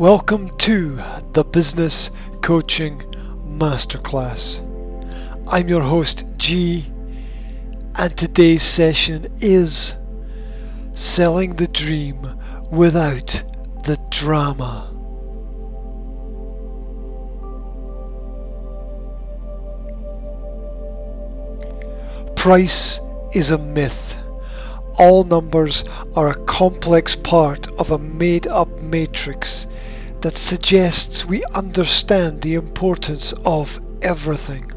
Welcome to the Business Coaching Masterclass. I'm your host, G, and today's session is Selling the Dream Without the Drama. Price is a myth. All numbers are a complex part of a made up matrix that suggests we understand the importance of everything.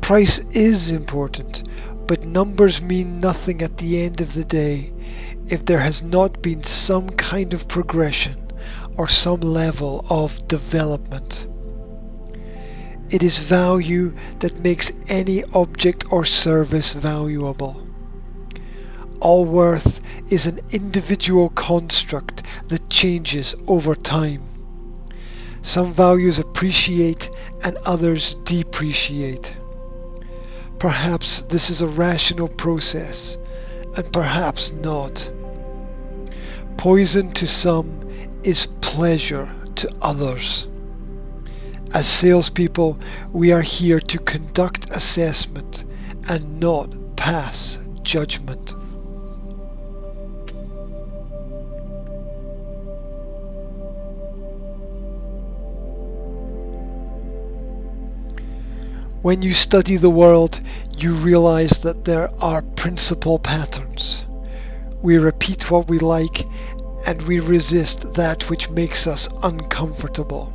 Price is important, but numbers mean nothing at the end of the day if there has not been some kind of progression or some level of development. It is value that makes any object or service valuable. All worth is an individual construct that changes over time. Some values appreciate and others depreciate. Perhaps this is a rational process, and perhaps not. Poison to some is pleasure to others. As salespeople, we are here to conduct assessment and not pass judgment. When you study the world, you realize that there are principal patterns. We repeat what we like and we resist that which makes us uncomfortable.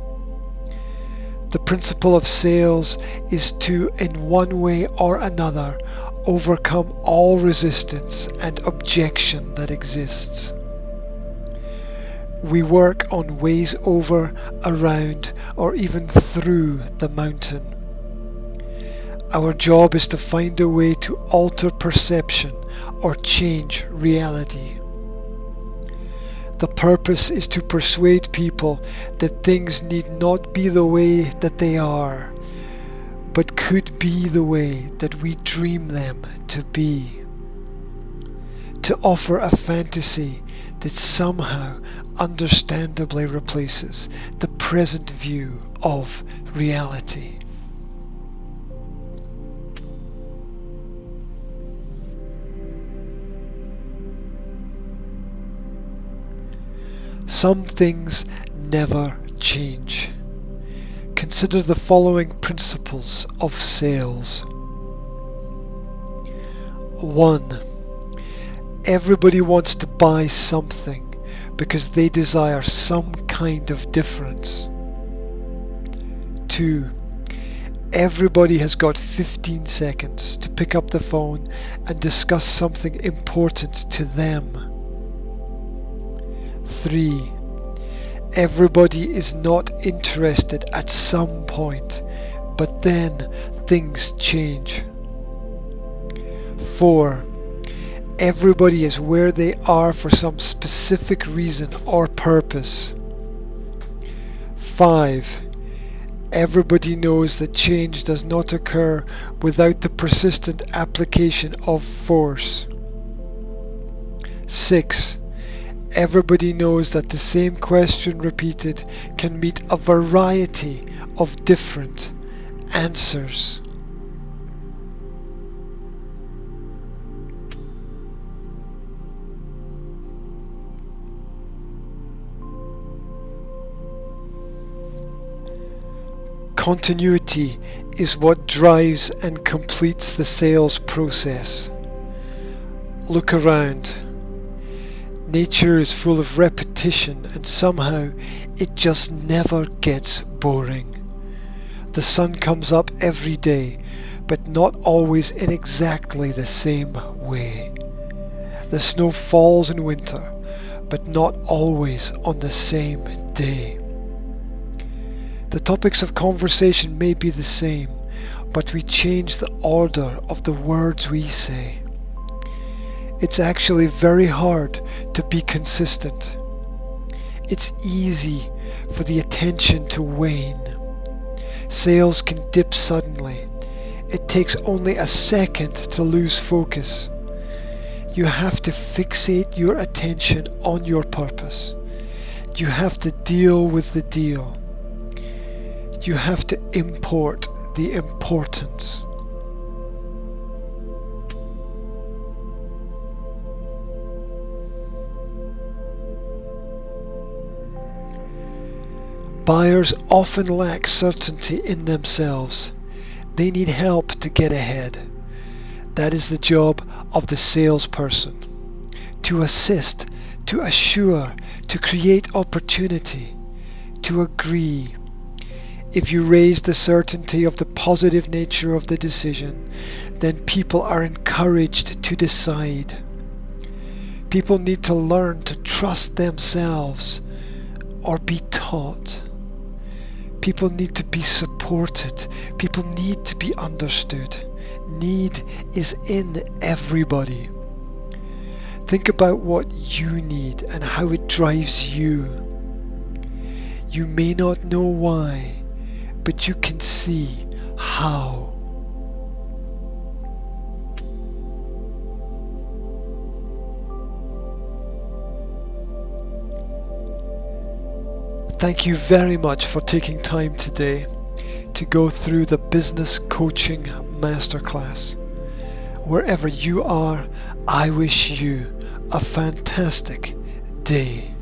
The principle of sales is to, in one way or another, overcome all resistance and objection that exists. We work on ways over, around, or even through the mountain. Our job is to find a way to alter perception or change reality. The purpose is to persuade people that things need not be the way that they are, but could be the way that we dream them to be. To offer a fantasy that somehow understandably replaces the present view of reality. Some things never change. Consider the following principles of sales. 1. Everybody wants to buy something because they desire some kind of difference. 2. Everybody has got 15 seconds to pick up the phone and discuss something important to them. 3. Everybody is not interested at some point, but then things change. 4. Everybody is where they are for some specific reason or purpose. 5. Everybody knows that change does not occur without the persistent application of force. 6. Everybody knows that the same question repeated can meet a variety of different answers. Continuity is what drives and completes the sales process. Look around. Nature is full of repetition and somehow it just never gets boring. The sun comes up every day, but not always in exactly the same way. The snow falls in winter, but not always on the same day. The topics of conversation may be the same, but we change the order of the words we say. It's actually very hard to be consistent. It's easy for the attention to wane. Sales can dip suddenly. It takes only a second to lose focus. You have to fixate your attention on your purpose. You have to deal with the deal. You have to import the importance. Buyers often lack certainty in themselves. They need help to get ahead. That is the job of the salesperson to assist, to assure, to create opportunity, to agree. If you raise the certainty of the positive nature of the decision, then people are encouraged to decide. People need to learn to trust themselves or be taught. People need to be supported. People need to be understood. Need is in everybody. Think about what you need and how it drives you. You may not know why, but you can see how. Thank you very much for taking time today to go through the Business Coaching Masterclass. Wherever you are, I wish you a fantastic day.